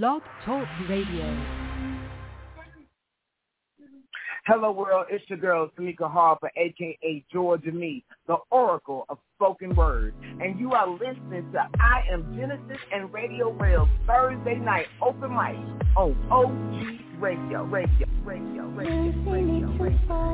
Blog Talk Radio. Hello world, it's your girl Tamika Harper, aka Georgia Me, the Oracle of Spoken Word. And you are listening to I Am Genesis and Radio Rail Thursday night open mic on OG Radio, Radio, Radio, Radio, Radio, Radio. radio.